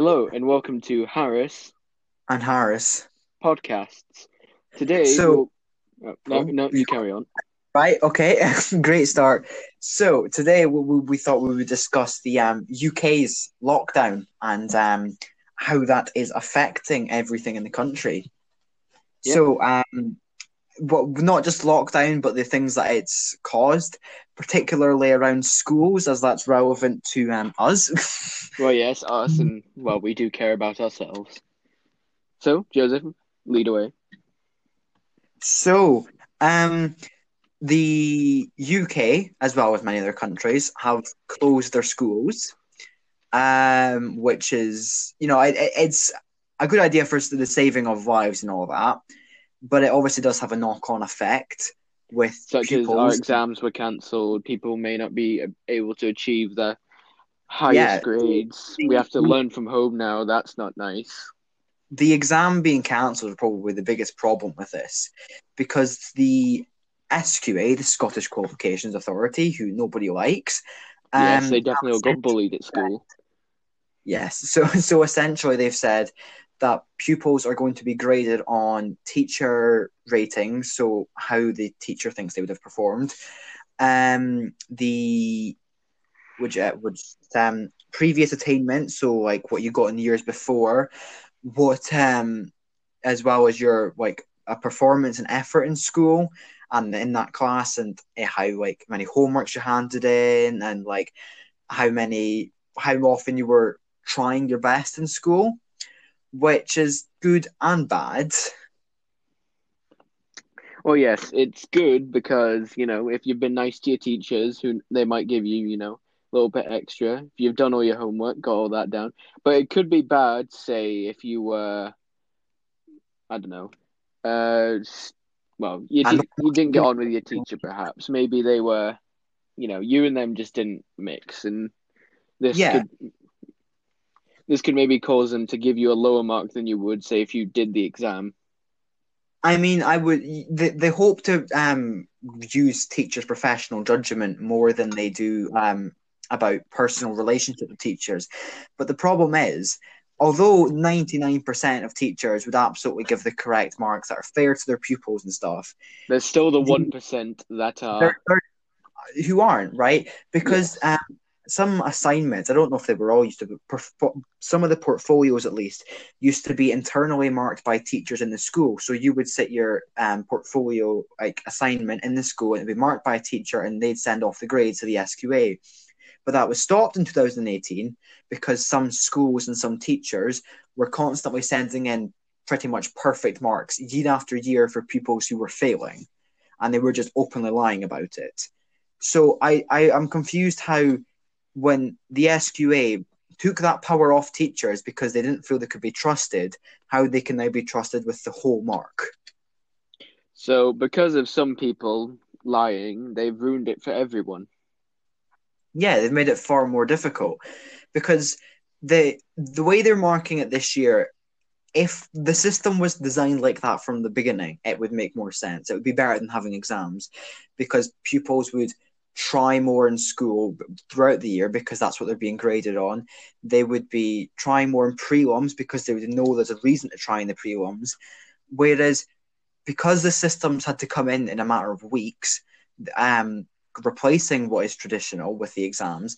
Hello and welcome to Harris and Harris. podcasts. Today, So- we'll- oh, no, no, you carry on. Right. Okay. Great start. So today we, we, we thought we would discuss the um, UK's lockdown and um, how that is affecting everything in the country. Yeah. So, um, well, not just lockdown, but the things that it's caused, particularly around schools, as that's relevant to um, us. Well, yes, us, and well, we do care about ourselves. So, Joseph, lead away. So, um, the UK, as well as many other countries, have closed their schools, um, which is, you know, it, it- it's a good idea for the saving of lives and all that, but it obviously does have a knock-on effect with Such as our exams were cancelled, people may not be able to achieve their highest Yeah. grades. We have to learn from home now. That's not nice. the exam being cancelled is probably the biggest problem with this because the SQA, the Scottish Qualifications Authority, who nobody likes, yes, um, they definitely all got bullied at school. Yes. So so essentially they've said that pupils are going to be graded on teacher ratings, so how the teacher thinks they would have performed. Um the which uh, um previous attainment, so like what you got in the years before, what um as well as your like a performance and effort in school and in that class and uh, how like many homeworks you handed in and like how many how often you were trying your best in school, which is good and bad. Well, yes, it's good because, you know, if you've been nice to your teachers, who they might give you, you know, a little bit extra. If you've done all your homework, got all that down. But it could be bad, say, if you were, I don't know, uh, well, you, And- di- you didn't get on with your teacher, perhaps. Maybe they were, you know, you and them just didn't mix, and this Yeah. could. This could maybe cause them to give you a lower mark than you would, say, if you did the exam. I mean, I would they, they hope to um use teachers' professional judgment more than they do um about personal relationship with teachers. But the problem is, although ninety nine percent of teachers would absolutely give the correct marks that are fair to their pupils and stuff, There's still the The- one percent that are they're, they're, who aren't right because um, some assignments I don't know if they were all used to but some of the portfolios at least used to be internally marked by teachers in the school. So you would sit your um, portfolio like assignment in the school and it'd be marked by a teacher and they'd send off the grades to the SQA but that was stopped in 2018 because some schools and some teachers were constantly sending in pretty much perfect marks year after year for pupils who were failing and they were just openly lying about it. So I, I I'm confused how when the SQA took that power off teachers because they didn't feel they could be trusted, how they can now be trusted with the whole mark. so because of some people lying, they've ruined it for everyone. Yeah, they've made it far more difficult because the the way they're marking it this year, if the system was designed like that from the beginning, it would make more sense. It would be better than having exams because pupils would try more in school throughout the year because that's what they're being graded on. They would be trying more in prelims because they would know there's a reason to try in the prelims. Whereas because the systems had to come in in a matter of weeks, um, replacing what is traditional with the exams,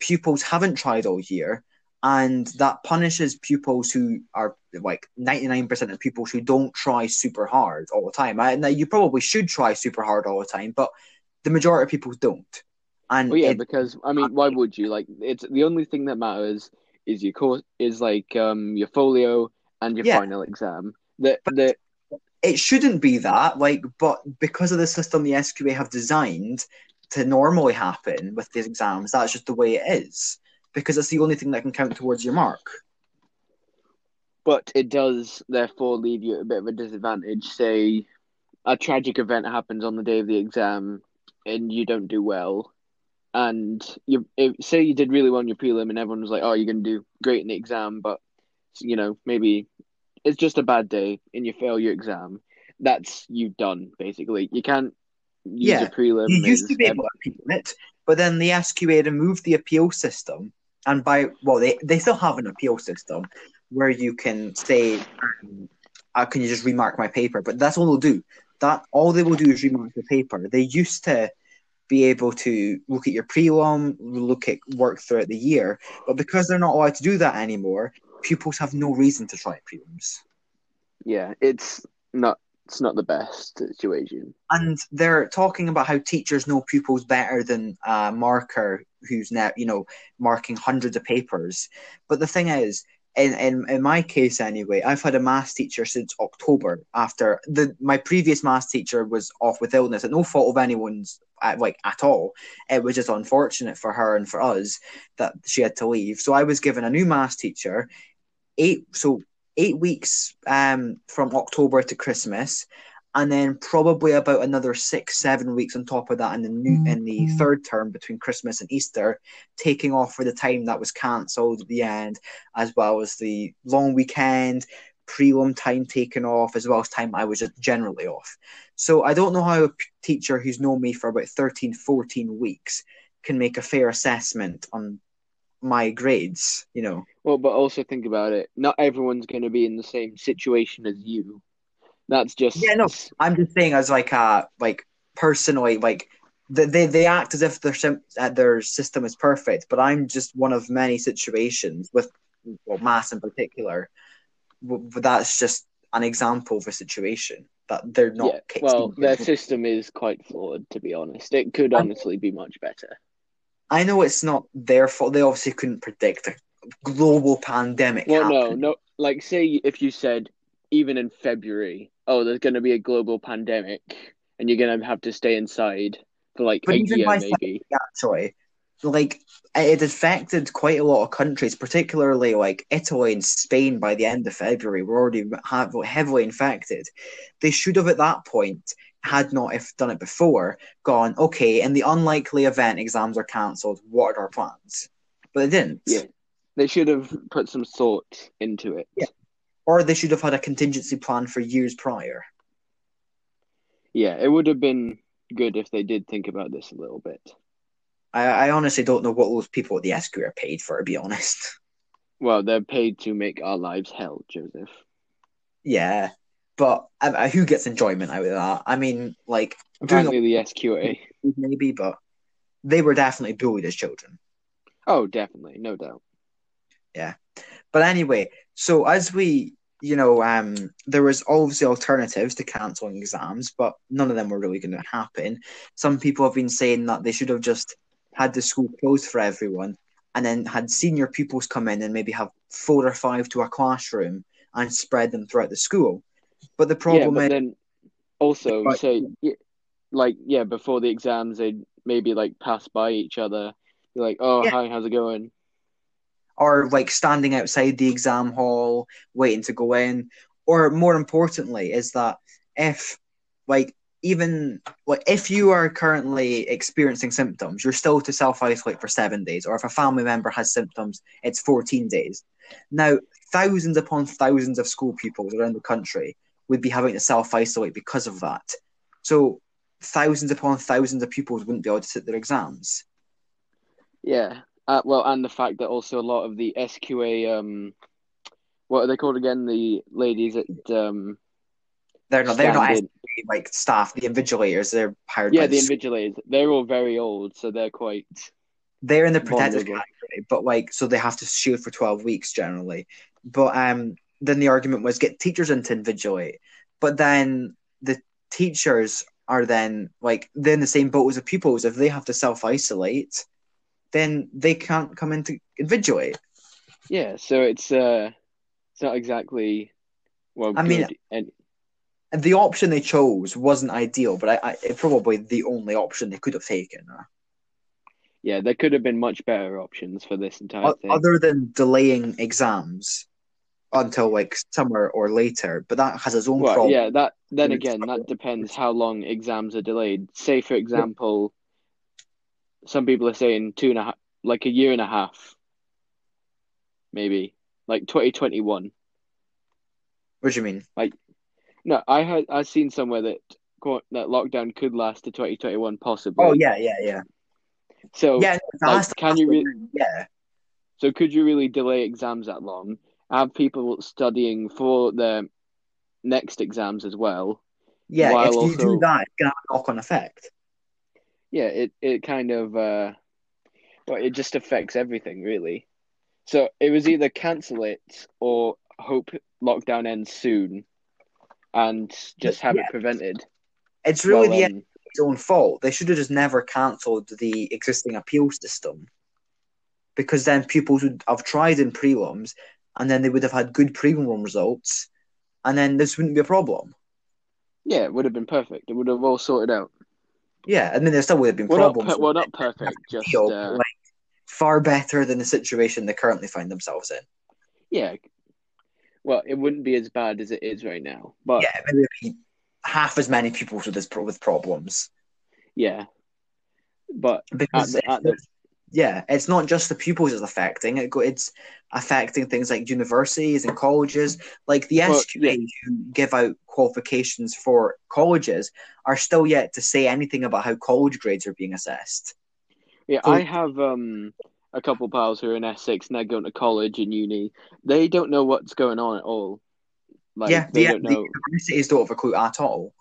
pupils haven't tried all year. And that punishes pupils who are like 99% of pupils who don't try super hard all the time. I, now, you probably should try super hard all the time, but the majority of people don't. And Well, yeah, it- because I mean, why would you? Like, it's the only thing that matters is your course is like um your folio and your Yeah. final exam. The the it shouldn't be that like but because of the system the sqa have designed to normally happen with these exams that's just the way it is because it's the only thing that can count towards your mark but it does therefore leave you at a bit of a disadvantage. Say a tragic event happens on the day of the exam and you don't do well, and you if, say you did really well in your prelim and everyone was like, "Oh, you're going to do great in the exam," but you know maybe it's just a bad day and you fail your exam. That's you done basically. You can't use Yeah, your prelim. you used to be able to appeal it but then the sqa removed the appeal system and by well, they they still have an appeal system where you can say, um, uh, "Can you just remark my paper?" But that's all they'll do. That all they will do is remark the paper. They used to be able to look at your prelim, look at work throughout the year, but because they're not allowed to do that anymore, pupils have no reason to try prelims. Yeah, it's not it's not the best situation. And they're talking about how teachers know pupils better than a marker who's now, you know, marking hundreds of papers. But the thing is, in, in, in my case anyway, I've had a maths teacher since October after the my previous maths teacher was off with illness at no fault of anyone's like at all. It was just unfortunate for her and for us that she had to leave. So I was given a new maths teacher eight so eight weeks um from October to Christmas and then probably about another six, seven weeks on top of that in the new in the Mm-hmm. third term between Christmas and Easter, taking off for the time that was cancelled at the end, as well as the long weekend, prelim time taken off, as well as time I was just generally off. So I don't know how a p- teacher who's known me for about 13, 14 weeks can make a fair assessment on my grades, you know. Well, but also think about it. Not everyone's going to be in the same situation as you. That's just Yeah, no. I'm just saying as like uh like personally like they they, act as if their sim- uh, their system is perfect, but I'm just one of many situations with well mass in particular. That's just an example of a situation that they're not. Yeah, kicked well, their system is quite flawed, to be honest. It could honestly be much better. I know it's not their fault. They obviously couldn't predict a global pandemic. Well, no, no. Like, say if you said even in February, oh, there's going to be a global pandemic, and you're going to have to stay inside for like But a year, maybe. actually. Like it affected quite a lot of countries, particularly like Italy and Spain. By the end of February, were already heavily infected. They should have, at that point, had not if done it before, gone okay. In the unlikely event exams are cancelled, what are our plans? But they didn't. Yeah. They should have put some thought into it. Yeah. Or they should have had a contingency plan for years prior. Yeah, it would have been good if they did think about this a little bit. I, I honestly don't know what those people at the SQA are paid for, to be honest. Well, they're paid to make our lives hell, Joseph. Yeah, but uh, who gets enjoyment out of that? I mean, like doing Apparently, the SQA. maybe, but they were definitely bullied as children. Oh, definitely, no doubt. Yeah, but anyway, so as we, you know, um, there was obviously alternatives to cancelling exams, but none of them were really going to happen. Some people have been saying that they should have just had the school closed for everyone, and then had senior pupils come in and maybe have four or five to a classroom and spread them throughout the school. But the yeah, problem but is, then also say, like, yeah, before the exams, they'd maybe like pass by each other, be like, "Oh, Yeah. hi, how's it going?" Or like standing outside the exam hall waiting to go in. Or more importantly is that if like even like if you are currently experiencing symptoms you're still to self-isolate for seven days. Or if a family member has symptoms it's 14 days. Now thousands upon thousands of school pupils around the country would be having to self-isolate because of that. So thousands upon thousands of pupils wouldn't be able to sit their exams. Yeah. Uh, well, and the fact that also a lot of the SQA, um, what are they called again? The ladies at um, they're not they're not stand-in- like staff the invigilators they're hired yeah, by the the invigilators. They're all very old, so they're quite. they're in the protected Vulnerable. category, but like so they have to shield for twelve weeks generally. But um, then the argument was get teachers into invigilate, but then the teachers are then like they're in the same boat as the pupils. If they have to self isolate, then they can't come in to invigilate. Yeah, so it's uh, it's not exactly well I mean- and the option they chose wasn't ideal, but I, I it's probably the only option they could have taken. yeah, there could have been much better options for this entire o- thing. other than delaying exams until like summer or later. But that has its own Well, problem. yeah, that then again, that depends how long exams are delayed. Say, for example, some people are saying two and a half, like a year and a half, maybe, like 2021. What do you mean? Like, no, I had I've seen somewhere that that lockdown could last to 2021 possibly. Oh yeah, yeah, yeah. So Yeah, like, can you a re- yeah. So could you really delay exams that long? Have people studying for their next exams as well? Yeah, if you do that, it's gonna have a knock-on effect. Yeah, it it kind of uh, well, it just affects everything really. So it was either cancel it or hope lockdown ends soon, and just have Yeah. it prevented. It's really Well, the um, own fault. They should have just never cancelled the existing appeal system, because then pupils would have tried in prelims, and then they would have had good prelim results, and then this wouldn't be a problem. yeah, it would have been perfect. It would have all sorted out. Yeah, I mean there still would have been Well, not problems. per- well, not perfect. Just uh, like, far better than the situation they currently find themselves in. yeah. Well, it wouldn't be as bad as it is right now, but yeah, maybe be half as many people with this with problems. yeah. But at Because the, at the yeah, it's not just the pupils it's affecting. It go, it's affecting things like universities and colleges. Like the Well, SQA who give out qualifications for colleges are still yet to say anything about how college grades are being assessed. Yeah, So- I have um a couple pals who are in Essex and they're going to college and uni. They don't know what's going on at all. Like yeah, they the, don't know. the universities don't have a clue at all.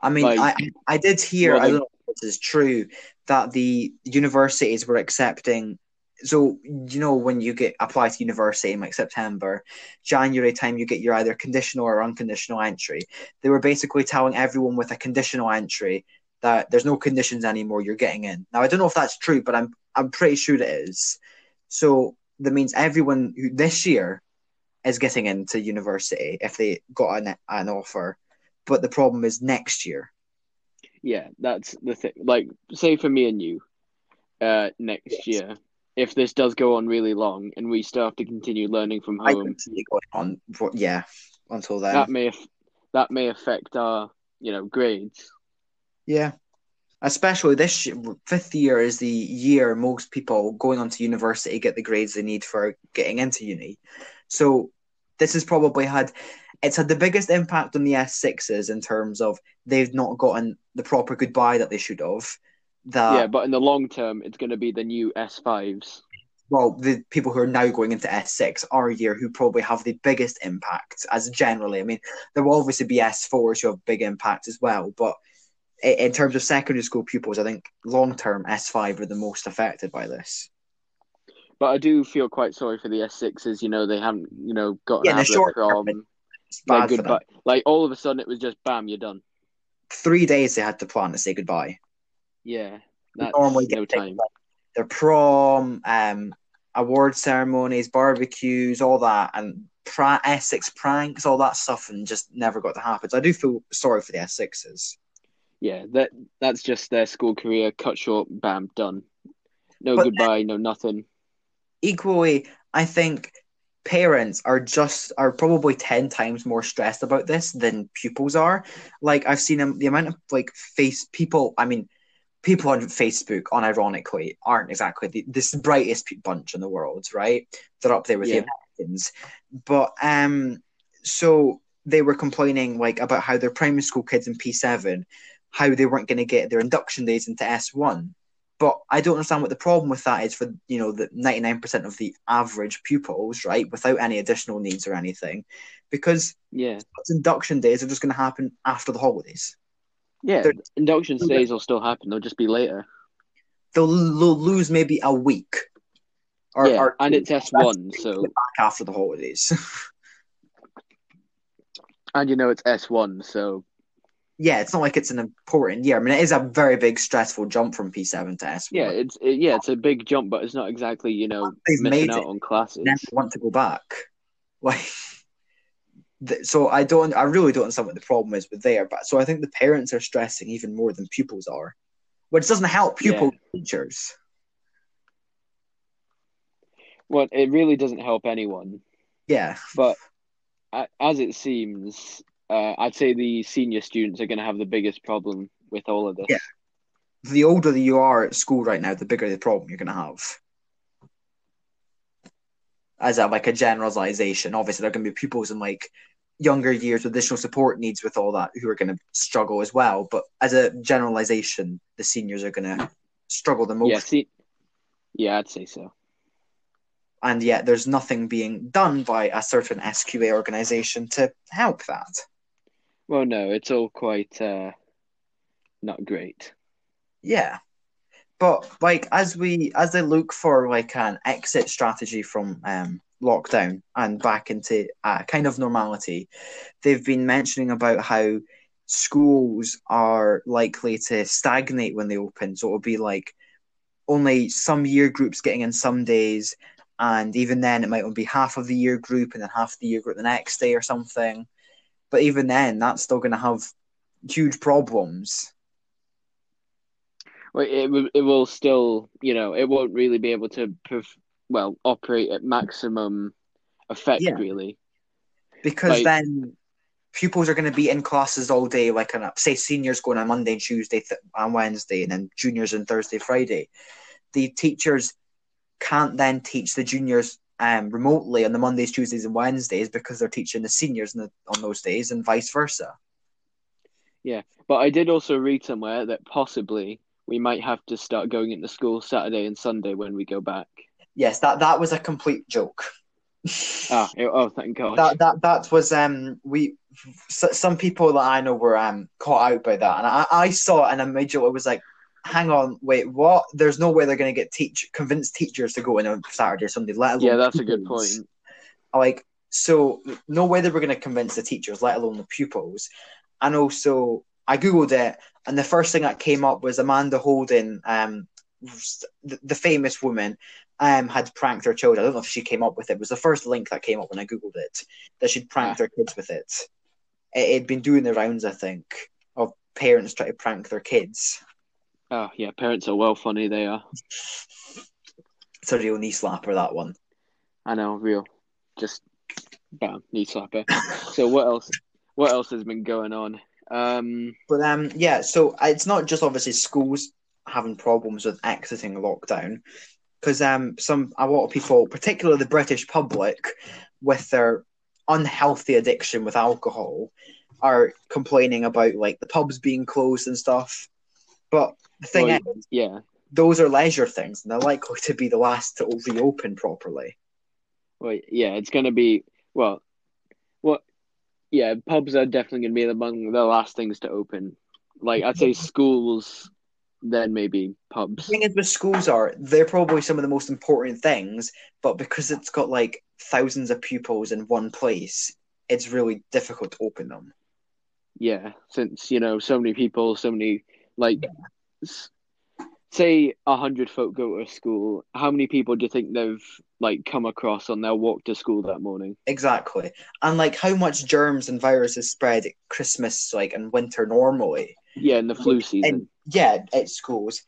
I mean, Like- I I did hear. Well, I don't know if this is true that the universities were accepting. So you know when you get apply to university in like September, January time you get your either conditional or unconditional entry. They were basically telling everyone with a conditional entry that there's no conditions anymore. You're getting in. Now I don't know if that's true, but I'm I'm pretty sure it is. So that means everyone who this year is getting into university if they got an, an offer. But the problem is next year. Yeah, that's the thing. Like, say for me and you, uh, next Yes. year, if this does go on really long and we still have to continue learning from I home, can see it going on. Yeah, until then. that may that may affect our you know grades. yeah. Especially this year, fifth year is the year most people going on to university get the grades they need for getting into uni. So this has probably had it's had the biggest impact on the S6s in terms of they've not gotten the proper goodbye that they should have. That yeah, but in the long term, it's going to be the new S fives. well, the people who are now going into S6 are year who probably have the biggest impact as generally. I mean, there will obviously be S4s who have big impact as well, but in terms of secondary school pupils, I think long term S5 are the most affected by this. But I do feel quite sorry for the S sixes. You know, they haven't you know gotten Yeah, out short their term, prom. It's Like bad for them. goodbye. Like all of a sudden, it was just bam, you're done. Three days they had to plan to say goodbye. Yeah, that's normally no time. Their prom, um, award ceremonies, barbecues, all that, and pra- S6 pranks, all that stuff, and just never got to happen. So I do feel sorry for the S6s. Yeah, that that's just their school career cut short. Bam, done. No But- goodbye, no nothing. Equally, I think parents are just are probably ten times more stressed about this than pupils are. Like I've seen them, the amount of like face people. I mean, people on Facebook, unironically, aren't exactly the this brightest bunch in the world, right? They're up there with Yeah. the Americans, but um, so they were complaining like about how their primary school kids in P seven, how they weren't going to get their induction days into S one. But I don't understand what the problem with that is for you know the ninety nine percent of the average pupils, right, without any additional needs or anything, because Yeah, induction days are just going to happen after the holidays. yeah. They're- Induction days will still happen. They'll just be later. They'll, they'll lose maybe a week, or, yeah, or and it's S one, so back after the holidays. and you know it's S one, so yeah, it's not like it's an important year. I mean, it is a very big stressful jump from P seven to S one. yeah, it's it, yeah, it's a big jump, but it's not exactly you know They've missing made out it. on classes. never want to go back. Like, th- so I don't, I really don't understand what the problem is with there. But so I think the parents are stressing even more than pupils are, which doesn't help pupils and teachers. Well, it really doesn't help anyone. Yeah, But as it seems, uh, I'd say the senior students are going to have the biggest problem with all of this. Yeah. the older that you are at school right now, the bigger the problem you're going to have. As a like a generalization, obviously there are going to be pupils in like younger years with additional support needs with all that who are going to struggle as well. But as a generalization, the seniors are going to struggle the most. Yeah, see, yeah, I'd say so. and yet there's nothing being done by a certain SQA organization to help that. Well, no, it's all quite uh, not great. Yeah. But like as we as they look for like an exit strategy from um, lockdown and back into a kind of normality, they've been mentioning about how schools are likely to stagnate when they open. So it'll be like only some year groups getting in some days, and even then it might only be half of the year group and then half the year group the next day or something. But even then, that's still going to have huge problems. Well, it will- it will still, you know, it won't really be able to, well, operate at maximum effect, Yeah. really. because Like- then pupils are going to be in classes all day like on a, say seniors going on monday and tuesday th- and wednesday and then juniors on thursday friday the teachers can't then teach the juniors um, remotely on the mondays tuesdays and wednesdays because they're teaching the seniors on, the, on those days and vice versa Yeah, But I did also read somewhere that possibly we might have to start going into school Saturday and Sunday when we go back. yes that that was a complete joke Ah, oh, oh, thank God. that that that was um we some people that I know were um caught out by that, and I I saw it and immediately it was like, hang on, wait, what? There's no way they're going to get teach convince teachers to go in on Saturday or Sunday, let alone yeah, that's a good point. Like, so no way they were going to convince the teachers, let alone the pupils, and also I googled it, and the first thing that came up was Amanda Holden, um, the, the famous woman, um, had pranked her children. I don't know if she came up with it. It was the first link that came up when I googled it that she'd pranked her kids with it. It had been doing the rounds, I think, of parents trying to prank their kids. Oh, yeah, parents are well funny, they are. It's a real knee slapper, that one. I know, real. Just bam, knee slapper. so what else? What else has been going on? Um, But um, yeah, so it's not just obviously schools having problems with exiting lockdown, because um, some a lot of people, particularly the British public, with their unhealthy addiction with alcohol, are complaining about like the pubs being closed and stuff. But the thing Well, is, yeah, those are leisure things, and they're likely to be the last to reopen properly. well, yeah, it's gonna be well, what? Yeah, pubs are definitely gonna be among the last things to open. Like I'd say schools, then maybe pubs. The thing is with schools are they're probably some of the most important things, but because it's got like thousands of pupils in one place, it's really difficult to open them. Yeah, since you know so many people, so many like, s- say a hundred folk go to a school. How many people do you think they've like come across on their walk to school that morning? Exactly. And like how much germs and viruses spread at Christmas like and winter normally. Yeah, in the flu And season. yeah, at schools.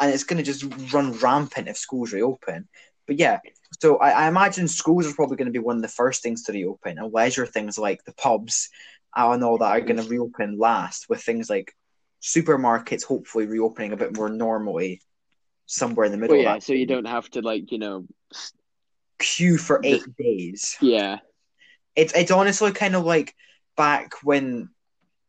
And it's gonna just run rampant if schools reopen. But yeah, so I, I imagine schools are probably gonna be one of the first things to reopen and leisure things like the pubs and all that are gonna reopen last with things like supermarkets hopefully reopening a bit more normally somewhere in the middle Well, of yeah, that so you don't have to like you know, queue for eight Just- days. yeah, It's it's honestly kind of like back when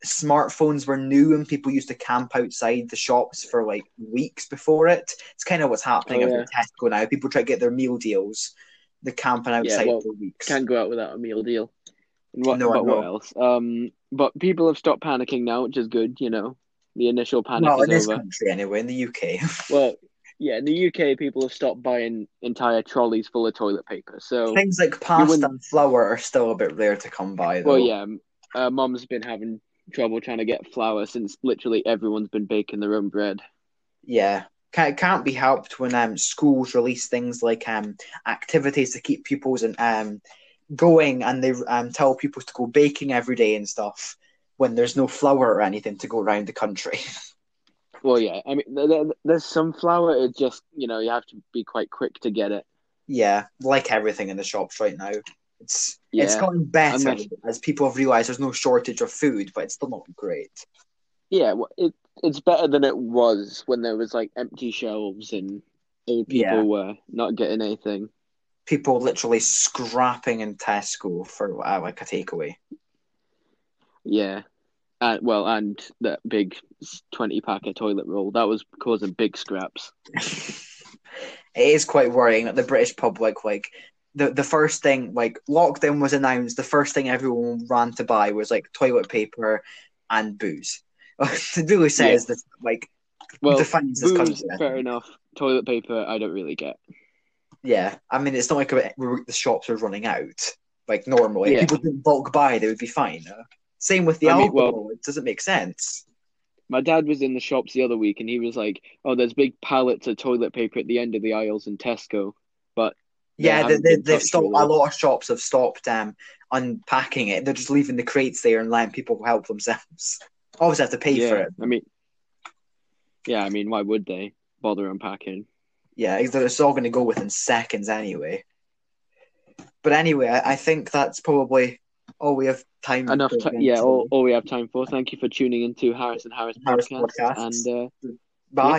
smartphones were new and people used to camp outside the shops for like weeks before it. It's kind of what's happening Oh, at yeah. the Tesco now. People try to get their meal deals. They're camping outside well, for weeks. can't go out without a meal deal. And what? No, what else? Um, but people have stopped panicking now, which is good. You know, the initial panic well, in this over. country anyway, in the UK. Well, yeah, in the UK, people have stopped buying entire trolleys full of toilet paper. So, Things like pasta and flour are still a bit rare to come by though. well, yeah, uh, Mom's been having trouble trying to get flour since literally everyone's been baking their own bread. Yeah. Can't, can't be helped when um, schools release things like um, activities to keep pupils and um, going and they um, tell pupils to go baking every day and stuff when there's no flour or anything to go around the country. Well, yeah, I mean, th- th- there's some flour. It just, you know, you have to be quite quick to get it. yeah, like everything in the shops right now. It's it's Yeah, gotten better as people have realised there's no shortage of food, but it's still not great. yeah, well, it it's better than it was when there was like empty shelves and old people Yeah. were not getting anything. People literally scrapping in Tesco for uh, like a takeaway. Yeah. Uh, well, and that big twenty pack of toilet roll that was causing big scraps. it is quite worrying that the British public, like, the, the first thing, like, lockdown was announced, the first thing everyone ran to buy was, like, toilet paper and booze. it really says that, like, Well, defines this booze, country. Fair enough. Toilet paper, I don't really get. Yeah, I mean, it's not like the shops are running out. Like, normally, Yeah. people didn't bulk buy, they would be fine. Same with the I mean, well- alcohol. it doesn't make sense. My dad was in the shops the other week and he was like, "Oh, there's big pallets of toilet paper at the end of the aisles in Tesco." but Yeah, they, they, they've touched, stopped. A lot of shops have stopped um, unpacking it. They're just leaving the crates there and letting people help themselves. Obviously, have to pay for it. I mean, yeah, I mean, why would they bother unpacking? Yeah, it's it's all going to go within seconds anyway. But anyway, I, I think that's probably all we have time. Enough, for then yeah, all, all we have time for. Thank you for tuning into Harris and Harris Harris podcast, Podcast. and uh, Bye.